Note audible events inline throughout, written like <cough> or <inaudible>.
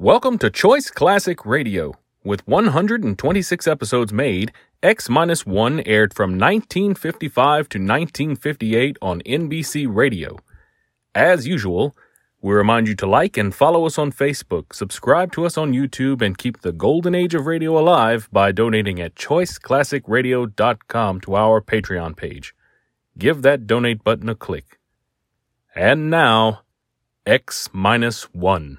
Welcome to Choice Classic Radio. With 126 episodes made, X 1 aired from 1955 to 1958 on NBC Radio. As usual, we remind you to like and follow us on Facebook, subscribe to us on YouTube, and keep the golden age of radio alive by donating at choiceclassicradio.com to our Patreon page. Give that donate button a click. And now, X minus one.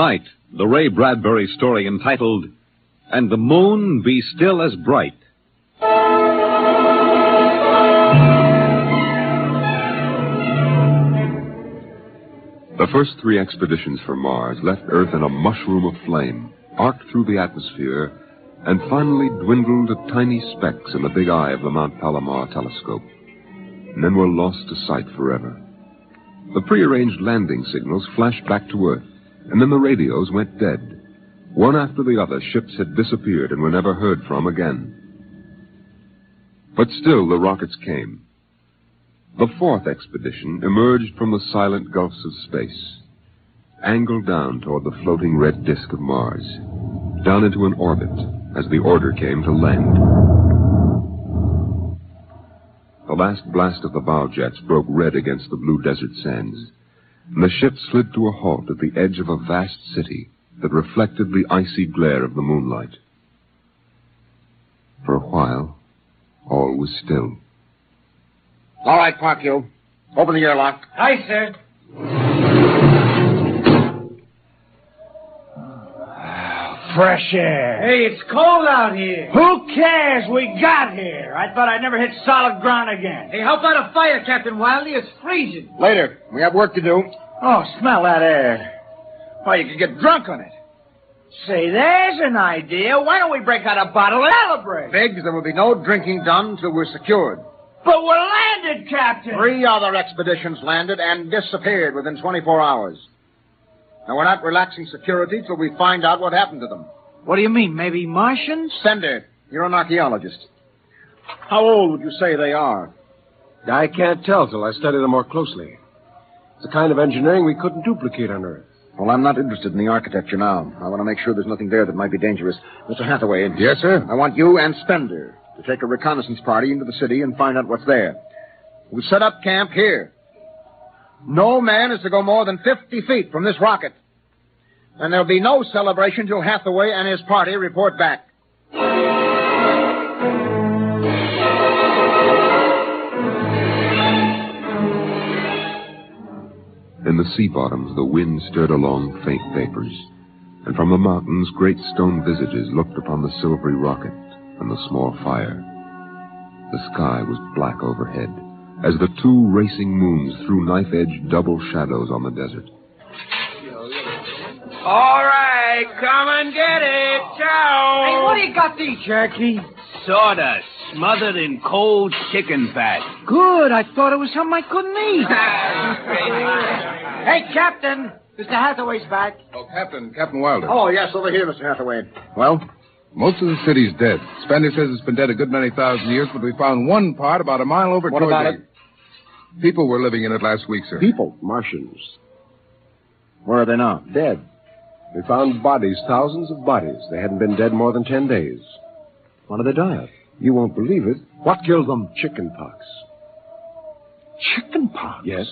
Tonight, the Ray Bradbury story entitled, And the Moon Be Still as Bright. The first three expeditions for Mars left Earth in a mushroom of flame, arced through the atmosphere, and finally dwindled to tiny specks in the big eye of the Mount Palomar telescope, and then were lost to sight forever. The prearranged landing signals flashed back to Earth, and then the radios went dead. One after the other, ships had disappeared and were never heard from again. But still the rockets came. The fourth expedition emerged from the silent gulfs of space, angled down toward the floating red disk of Mars, down into an orbit as the order came to land. The last blast of the bow jets broke red against the blue desert sands, and the ship slid to a halt at the edge of a vast city that reflected the icy glare of the moonlight. For a while, all was still. All right, Parkhill. Open the airlock. Aye, sir. Fresh air. Hey, it's cold out here. Who cares? We got here. I thought I'd never hit solid ground again. Hey, how about a fire, Captain Wilder? It's freezing. Later. We have work to do. Oh, smell that air. Why, you could get drunk on it. Say, there's an idea. Why don't we break out a bottle and celebrate? Biggs, there will be no drinking done till we're secured. But we're landed, Captain. Three other expeditions landed and disappeared within 24 hours. Now, we're not relaxing security till we find out what happened to them. What do you mean? Maybe Martians? Spender, you're an archaeologist. How old would you say they are? I can't tell till I study them more closely. It's a kind of engineering we couldn't duplicate on Earth. Well, I'm not interested in the architecture now. I want to make sure there's nothing there that might be dangerous. Mr. Hathaway. Yes, sir? I want you and Spender to take a reconnaissance party into the city and find out what's there. We'll set up camp here. No man is to go more than 50 feet from this rocket. And there'll be no celebration till Hathaway and his party report back. In the sea bottoms, the wind stirred along faint vapors, and from the mountains, great stone visages looked upon the silvery rocket and the small fire. The sky was black overhead, as the two racing moons threw knife-edged double shadows on the desert. All right, come and get it. Chow. Hey, what do you got these, Jerky? Sawdust smothered in cold chicken fat. Good. I thought it was something I couldn't eat. <laughs> hey, Captain. Mr. Hathaway's back. Oh, Captain, Captain Wilder. Oh, yes, over here, Mr. Hathaway. Well? Most of the city's dead. Spender says it's been dead a good many thousand years, but we found one part about a mile over What toward about the- People were living in it last week, sir. People. Martians. Where are they now? Dead. They found bodies, thousands of bodies. They hadn't been dead more than ten days. What did they die of? You won't believe it. What killed them? Chickenpox. Chickenpox? Yes.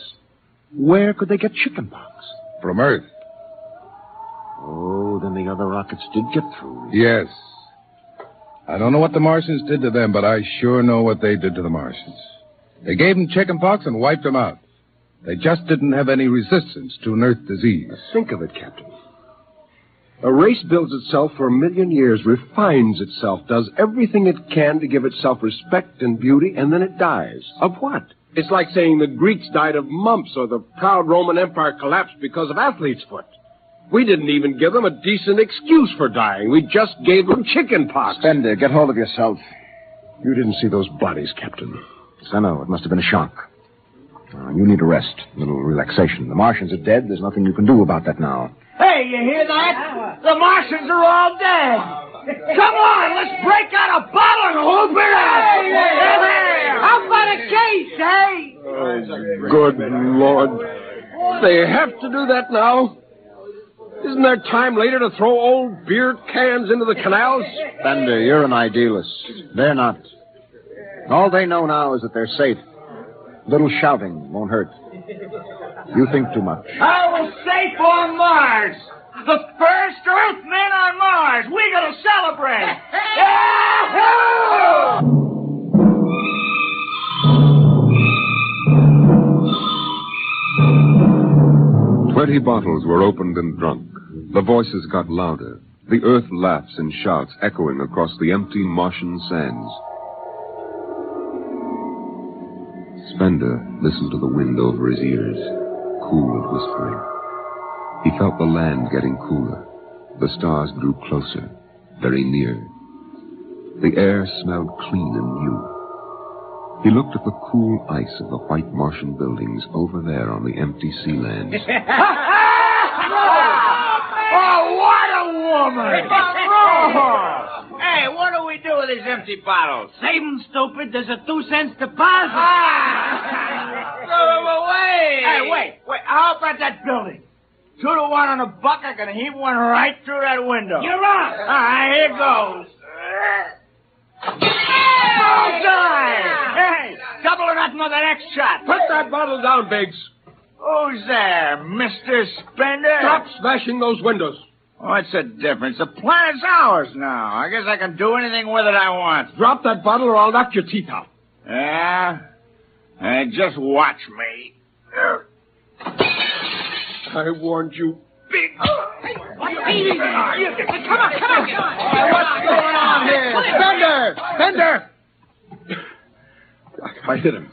Where could they get chickenpox? From Earth. Oh, then the other rockets did get through. Yes. I don't know what the Martians did to them, but I sure know what they did to the Martians. They gave them chickenpox and wiped them out. They just didn't have any resistance to an Earth disease. Think of it, Captain. A race builds itself for a million years, refines itself, does everything it can to give itself respect and beauty, and then it dies. Of what? It's like saying the Greeks died of mumps or the proud Roman Empire collapsed because of athlete's foot. We didn't even give them a decent excuse for dying. We just gave them chicken pox. Spender, get hold of yourself. You didn't see those bodies, Captain. Yes, I know. It must have been a shock. Uh, you need a rest, a little relaxation. The Martians are dead. There's nothing you can do about that now. Hey, you hear that? The Martians are all dead. Come on, let's break out a bottle and whoop it out. How about a case, hey? Oh, good Lord. They have to do that now? Isn't there time later to throw old beer cans into the canals? Spender, you're an idealist. They're not. All they know now is that they're safe. Little shouting won't hurt. You think too much. I was safe on Mars. The first Earthmen on Mars. We're going to celebrate. <laughs> Yahoo! Twenty bottles were opened and drunk. The voices got louder. The earth laughs and shouts echoing across the empty Martian sands. Spender listened to the wind over his ears, cool and whispering. He felt the land getting cooler. The stars grew closer, very near. The air smelled clean and new. He looked at the cool ice of the white Martian buildings over there on the empty sea lands. <laughs> oh, what a woman! Hey, what do we do with these empty bottles? Save 'em, stupid. There's a two cents deposit. Ah! <laughs> Throw them away! Hey, wait, wait. How about that building? Two to one on a buck, I can heave one right through that window. You're on. All right, here goes. Bullseye! Hey, double or nothing on the next shot. Put that bottle down, Biggs. Who's there, Mr. Spender? Stop smashing those windows. What's the difference? The planet's ours now. I guess I can do anything with it I want. Drop that bottle or I'll knock your teeth out. Yeah? Uh, just watch me. I warned you. Big. Come on, come on, come on. What's going on here? Spender! Spender! I hit him.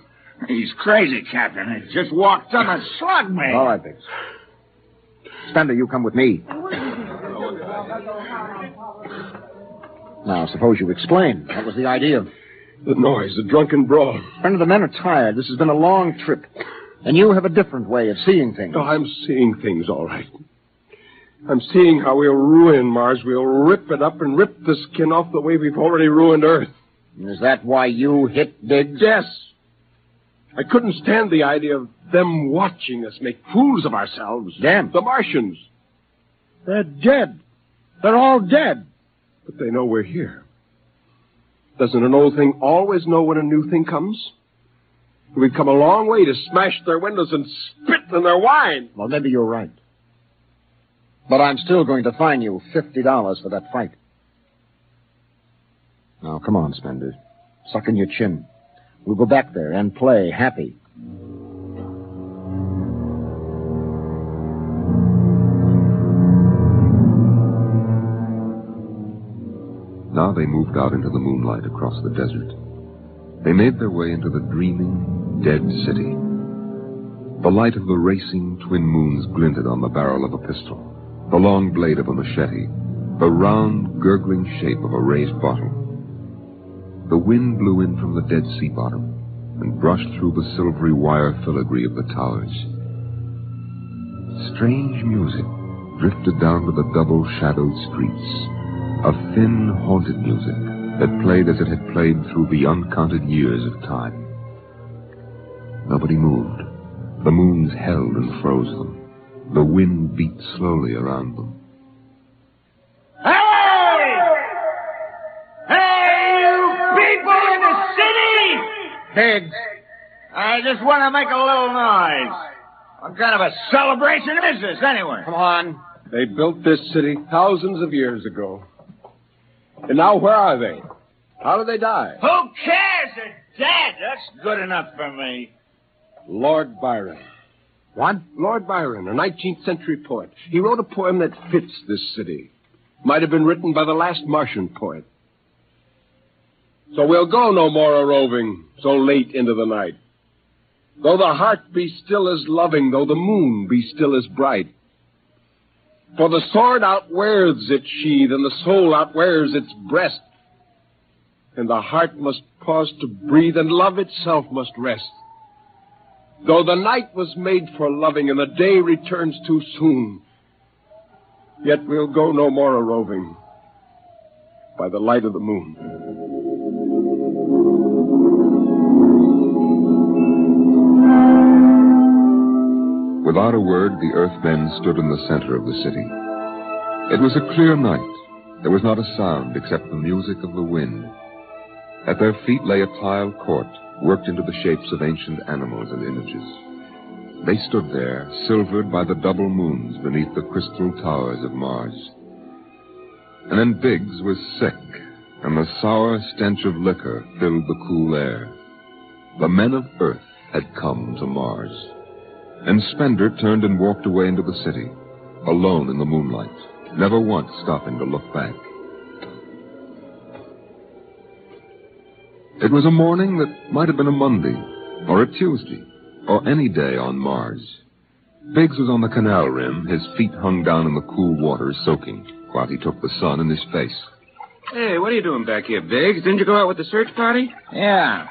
He's crazy, Captain. He just walked up and slugged me. All right, Biggs. Spender, you come with me. Now, suppose you explain. What was the idea? The noise, the drunken brawl. Spender, the men are tired. This has been a long trip. And you have a different way of seeing things. No, I'm seeing things all right. I'm seeing how we'll ruin Mars. We'll rip it up and rip the skin off the way we've already ruined Earth. Is that why you hit Biggs? Yes. I couldn't stand the idea of them watching us make fools of ourselves. Them? The Martians. They're dead. They're all dead. But they know we're here. Doesn't an old thing always know when a new thing comes? We've come a long way to smash their windows and spit in their wine. Well, maybe you're right. But I'm still going to fine you $50 for that fight. Now, come on, Spender. Suck in your chin. We'll go back there and play happy. Now they moved out into the moonlight across the desert. They made their way into the dreaming, dead city. The light of the racing twin moons glinted on the barrel of a pistol, the long blade of a machete, the round, gurgling shape of a raised bottle. The wind blew in from the dead sea bottom and brushed through the silvery wire filigree of the towers. Strange music drifted down to the double shadowed streets, a thin, haunted music that played as it had played through the uncounted years of time. Nobody moved. The moons held and froze them. The wind beat slowly around them. Hey! Hey, you people in the city! Pigs, I just want to make a little noise. What kind of a celebration is this, anyway? Come on. They built this city thousands of years ago. And now where are they? How did they die? Who cares? They're dead. That's good enough for me. Lord Byron. What? Lord Byron, a 19th century poet. He wrote a poem that fits this city. Might have been written by the last Martian poet. So we'll go no more a roving so late into the night. Though the heart be still as loving, though the moon be still as bright. For the sword outwears its sheath, and the soul outwears its breast. And the heart must pause to breathe, and love itself must rest. Though the night was made for loving, and the day returns too soon, yet we'll go no more a roving by the light of the moon. Without a word, the Earthmen stood in the center of the city. It was a clear night. There was not a sound except the music of the wind. At their feet lay a tiled court, worked into the shapes of ancient animals and images. They stood there, silvered by the double moons beneath the crystal towers of Mars. And then Biggs was sick, and the sour stench of liquor filled the cool air. The men of Earth had come to Mars. And Spender turned and walked away into the city, alone in the moonlight, never once stopping to look back. It was a morning that might have been a Monday, or a Tuesday, or any day on Mars. Biggs was on the canal rim, his feet hung down in the cool water, soaking, while he took the sun in his face. Hey, what are you doing back here, Biggs? Didn't you go out with the search party? Yeah.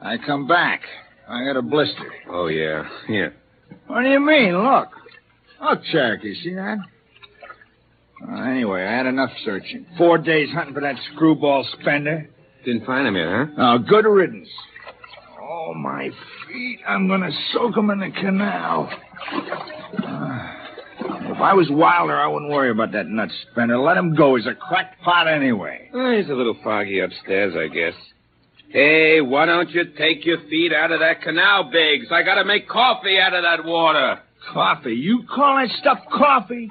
I come back. I got a blister. Oh, yeah. Here. What do you mean? Look. Look, Cherokee, see that? Uh, anyway, I had enough searching. Four days hunting for that screwball Spender. Didn't find him yet, huh? Now, good riddance. Oh, my feet. I'm going to soak 'em in the canal. Uh, if I was Wilder, I wouldn't worry about that nut Spender. Let him go. He's a cracked pot anyway. Oh, he's a little foggy upstairs, I guess. Hey, why don't you take your feet out of that canal, Biggs? I gotta make coffee out of that water. Coffee? You call that stuff coffee?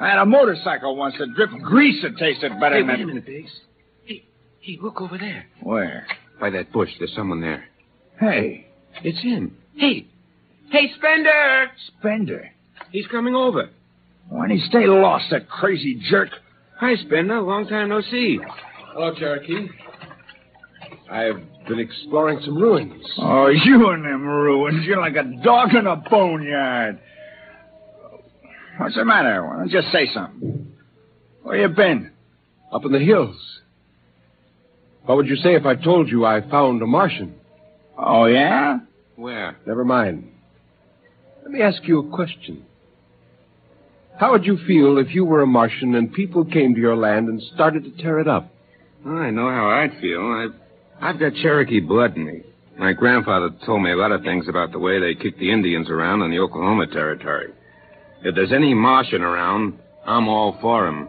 I had a motorcycle once that dripped grease that tasted better Hey, than wait a minute, Biggs. Hey, hey, look over there. Where? By that bush, there's someone there. Hey, It's him. Hey. Hey, Spender! Spender. He's coming over. Why'd he stay lost, that crazy jerk? Hi, Spender. Long time no see. Hello, Cherokee. I've been exploring some ruins. Oh, you and them ruins. You're like a dog in a boneyard. What's the matter? Why don't you just say something? Where you been? Up in the hills. What would you say if I told you I found a Martian? Oh, yeah? Where? Never mind. Let me ask you a question. How would you feel if you were a Martian and people came to your land and started to tear it up? I know how I'd feel. I've, I've got Cherokee blood in me. My grandfather told me a lot of things about the way they kicked the Indians around in the Oklahoma Territory. If there's any Martian around, I'm all for him.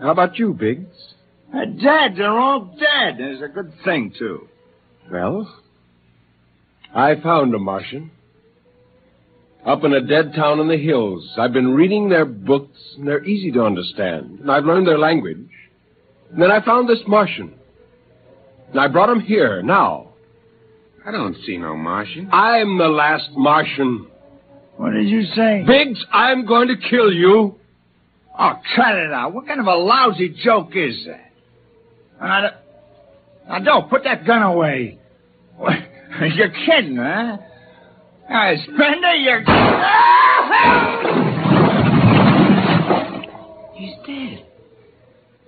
How about you, Biggs? Uh, they're dead. They're all dead. It's a good thing, too. Well, I found a Martian. Up in a dead town in the hills. I've been reading their books, and they're easy to understand. And I've learned their language. And then I found this Martian. And I brought him here, now. I don't see no Martian. I'm the last Martian. What did you say? Biggs, I'm going to kill you. Oh, cut it out. What kind of a lousy joke is that? Now, d- now don't put that gun away. <laughs> You're kidding, huh? Uh, Spender, you're... He's dead.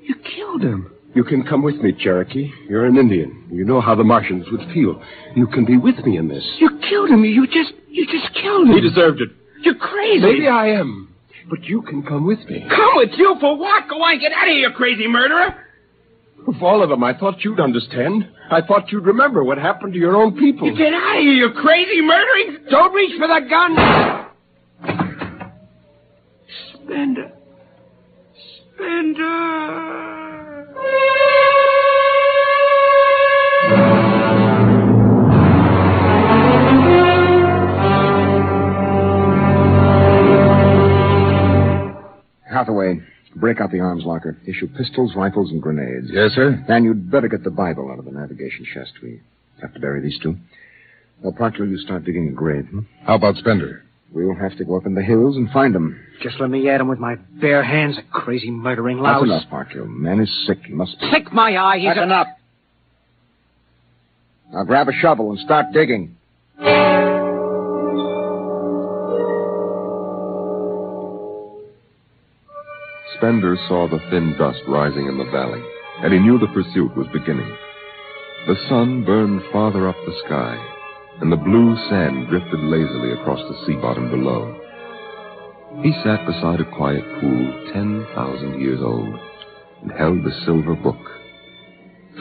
You killed him. You can come with me, Cherokee. You're an Indian. You know how the Martians would feel. You can be with me in this. You killed him. You just, you just killed him. He deserved it. You're crazy. Maybe I am. But you can come with me. Come with you for what? Go on, get out of here, you crazy murderer. Of all of them, I thought you'd understand. I thought you'd remember what happened to your own people. Get out of here, you crazy murdering. Don't reach for the gun. Spender. Spender. Break out the arms locker. Issue pistols, rifles, and grenades. Yes, sir. Dan, you'd better get the Bible out of the navigation chest. We have to bury these two. Well, Parker, you start digging a grave. Hmm? How about Spender? We'll have to go up in the hills and find him. Just let me at him with my bare hands, a crazy murdering louse. That's enough, Parker. The man is sick. He must be. Sick my eye. He's That's a... enough. Now grab a shovel and start digging. Spender saw the thin dust rising in the valley, and he knew the pursuit was beginning. The sun burned farther up the sky, and the blue sand drifted lazily across the sea bottom below. He sat beside a quiet pool ten thousand years old and held the silver book.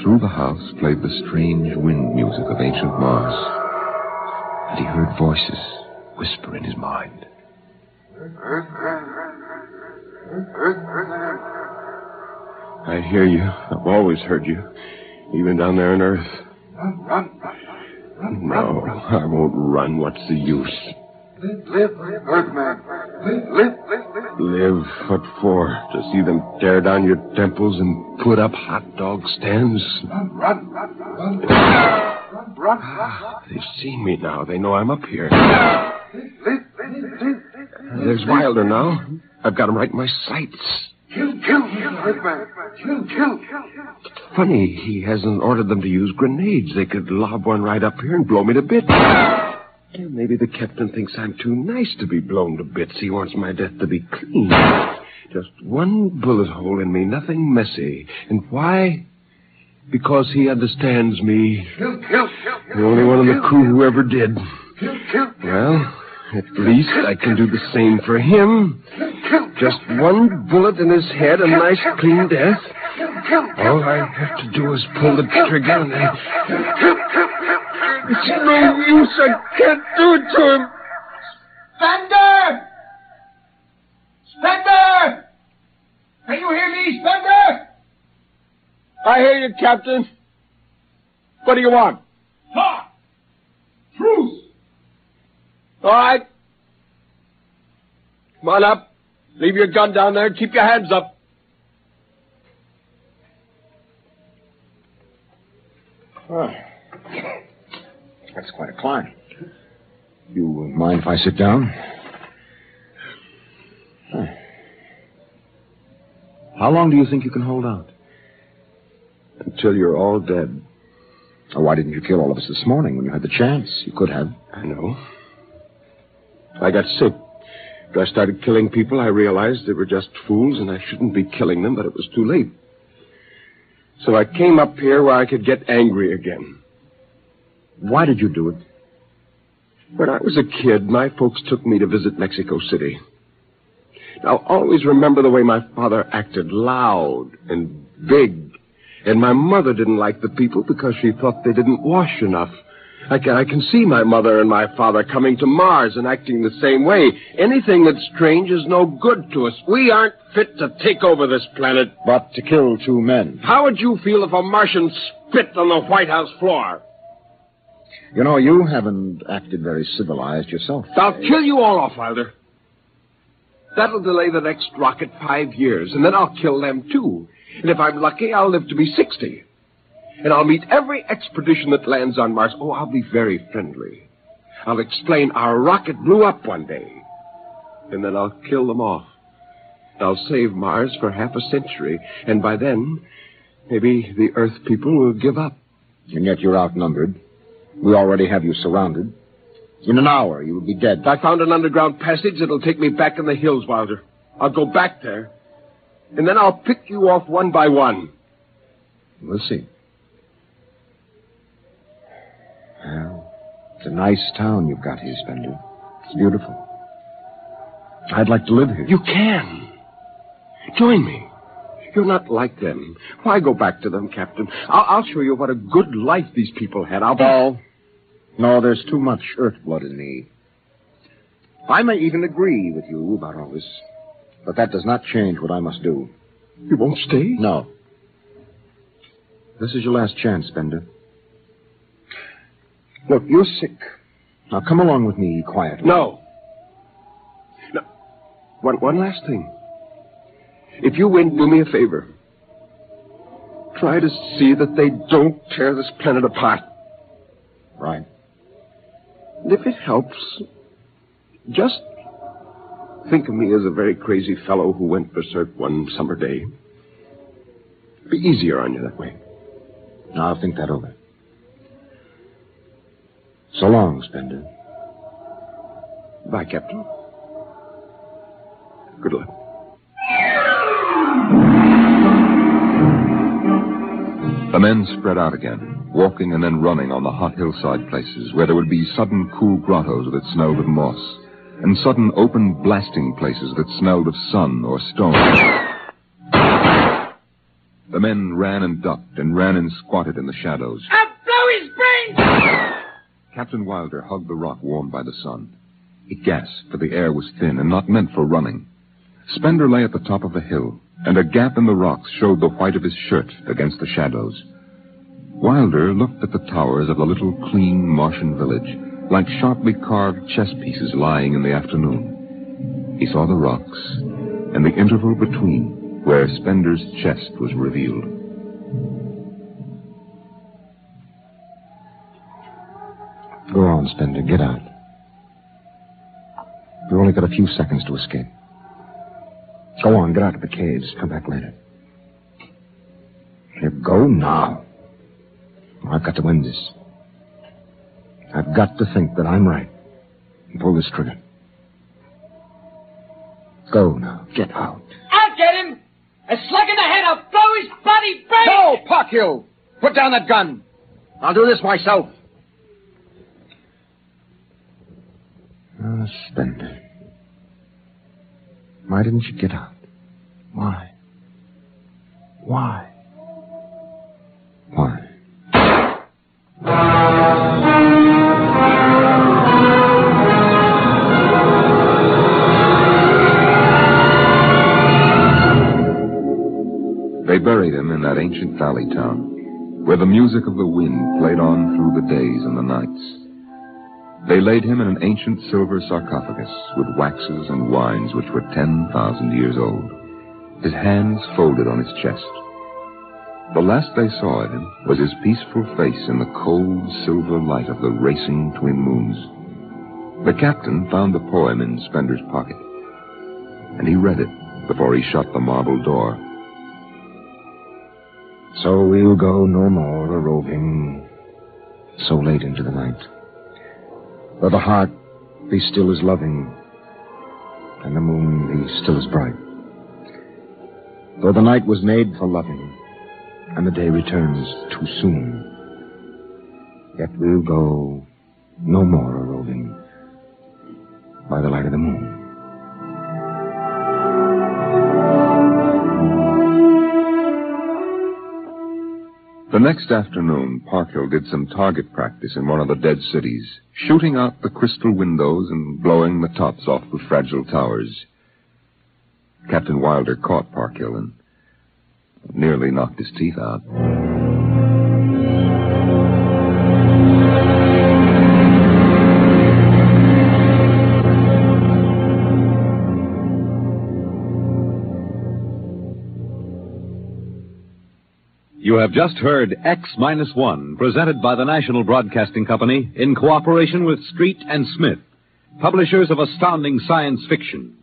Through the house played the strange wind music of ancient Mars, and he heard voices whisper in his mind. I hear you. I've always heard you. Even down there on Earth. Run, run, run! No, I won't run. What's the use? Live, Earthman. Live, live, live. Live? What for? To see them tear down your temples and put up hot dog stands? Run, run, run, run. Run, run, run. They've seen me now. They know I'm up here. Live, live, live, live. There's Wilder now. I've got him right in my sights. Kill, kill, kill, Earthman. Kill, kill, kill. Funny, he hasn't ordered them to use grenades. They could lob one right up here and blow me to bits. Yeah, maybe the captain thinks I'm too nice to be blown to bits. He wants my death to be clean. Just one bullet hole in me, nothing messy. And why? Because he understands me. Kill, kill, kill. The only one in the crew who ever did. Kill, kill. Well, at least I can do the same for him. Just one bullet in his head, a nice clean death. All I have to do is pull the trigger and I... It's no use. I can't do it to him. Spender! Spender! Can you hear me, Spender? I hear you, Captain. What do you want? Talk! Truce! All right. Come on up. Leave your gun down there keep your hands up. Oh. That's quite a climb. You mind if I sit down? Huh. How long do you think you can hold out? Until you're all dead. Or why didn't you kill all of us this morning when you had the chance? You could have. I know. I got sick. After I started killing people, I realized they were just fools and I shouldn't be killing them, but it was too late. So I came up here where I could get angry again. Why did you do it? When I was a kid, my folks took me to visit Mexico City. I'll always remember the way my father acted loud and big. And my mother didn't like the people because she thought they didn't wash enough. I can, I can see my mother and my father coming to Mars and acting the same way. Anything that's strange is no good to us. We aren't fit to take over this planet. But to kill two men. How would you feel if a Martian spit on the White House floor? You know, you haven't acted very civilized yourself. I'll kill you all off, Wilder. That'll delay the next rocket five years, and then I'll kill them too. And if I'm lucky, I'll live to be 60. And I'll meet every expedition that lands on Mars. Oh, I'll be very friendly. I'll explain our rocket blew up one day. And then I'll kill them off. I'll save Mars for half a century. And by then, maybe the Earth people will give up. And yet you're outnumbered. We already have you surrounded. In an hour, you will be dead. I found an underground passage that'll take me back in the hills, Wilder. I'll go back there. And then I'll pick you off one by one. We'll see. Well, it's a nice town you've got here, Spender. It's beautiful. I'd like to live here. You can. Join me. You're not like them. Why go back to them, Captain? I'll, I'll show you what a good life these people had. I'll. No. No, there's too much earth blood in me. I may even agree with you about all this, but that does not change what I must do. You won't stay? No. This is your last chance, Spender. Look, you're sick. Now come along with me quietly. No. No. One, one last thing. If you win, do me a favor. Try to see that they don't tear this planet apart. Right. And if it helps, just think of me as a very crazy fellow who went berserk one summer day. Be easier on you that way. Now I'll think that over. So long, Spender. Bye, Captain. Good luck. The men spread out again, walking and then running on the hot hillside places where there would be sudden cool grottos that smelled of moss, and sudden open blasting places that smelled of sun or stone. The men ran and ducked and ran and squatted in the shadows. I'll blow his brains! Captain Wilder hugged the rock warmed by the sun. He gasped, for the air was thin and not meant for running. Spender lay at the top of the hill, and a gap in the rocks showed the white of his shirt against the shadows. Wilder looked at the towers of the little clean Martian village, like sharply carved chess pieces lying in the afternoon. He saw the rocks, and the interval between, where Spender's chest was revealed. Go on, Spender. Get out. You've only got a few seconds to escape. Go on, get out of the caves. Come back later. Here, go now. I've got to win this. I've got to think that I'm right and pull this trigger. Go now. Get out. I'll get him! A slug in the head, I'll blow his bloody brains! No, Parkhill! Put down that gun. I'll do this myself. Spender. Why didn't you get out? Why? Why? Why? They buried him in that ancient valley town, where the music of the wind played on through the days and the nights. They laid him in an ancient silver sarcophagus with waxes and wines which were 10,000 years old, his hands folded on his chest. The last they saw of him was his peaceful face in the cold silver light of the racing twin moons. The captain found the poem in Spender's pocket, and he read it before he shut the marble door. So we'll go no more a roving so late into the night. Though the heart be still as loving, and the moon be still as bright. Though the night was made for loving, and the day returns too soon, yet we'll go no more a roving by the light of the moon. The next afternoon, Parkhill did some target practice in one of the dead cities, shooting out the crystal windows and blowing the tops off the fragile towers. Captain Wilder caught Parkhill and nearly knocked his teeth out. You have just heard X Minus One, presented by the National Broadcasting Company in cooperation with Street and Smith, publishers of astounding science fiction.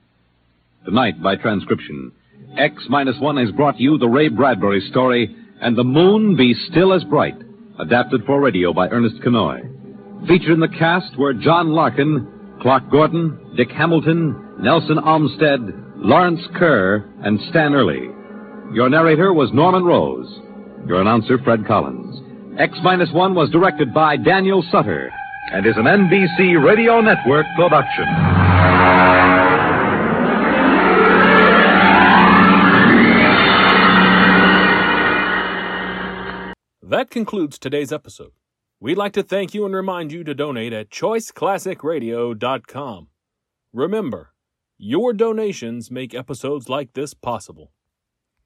Tonight, by transcription, X Minus One has brought you the Ray Bradbury story, And the Moon Be Still as Bright, adapted for radio by Ernest Kinoy. Featured in the cast were John Larkin, Clark Gordon, Dick Hamilton, Nelson Olmsted, Lawrence Kerr, and Stan Early. Your narrator was Norman Rose. Your announcer, Fred Collins. X Minus One was directed by Daniel Sutter and is an NBC Radio Network production. That concludes today's episode. We'd like to thank you and remind you to donate at choiceclassicradio.com. Remember, your donations make episodes like this possible.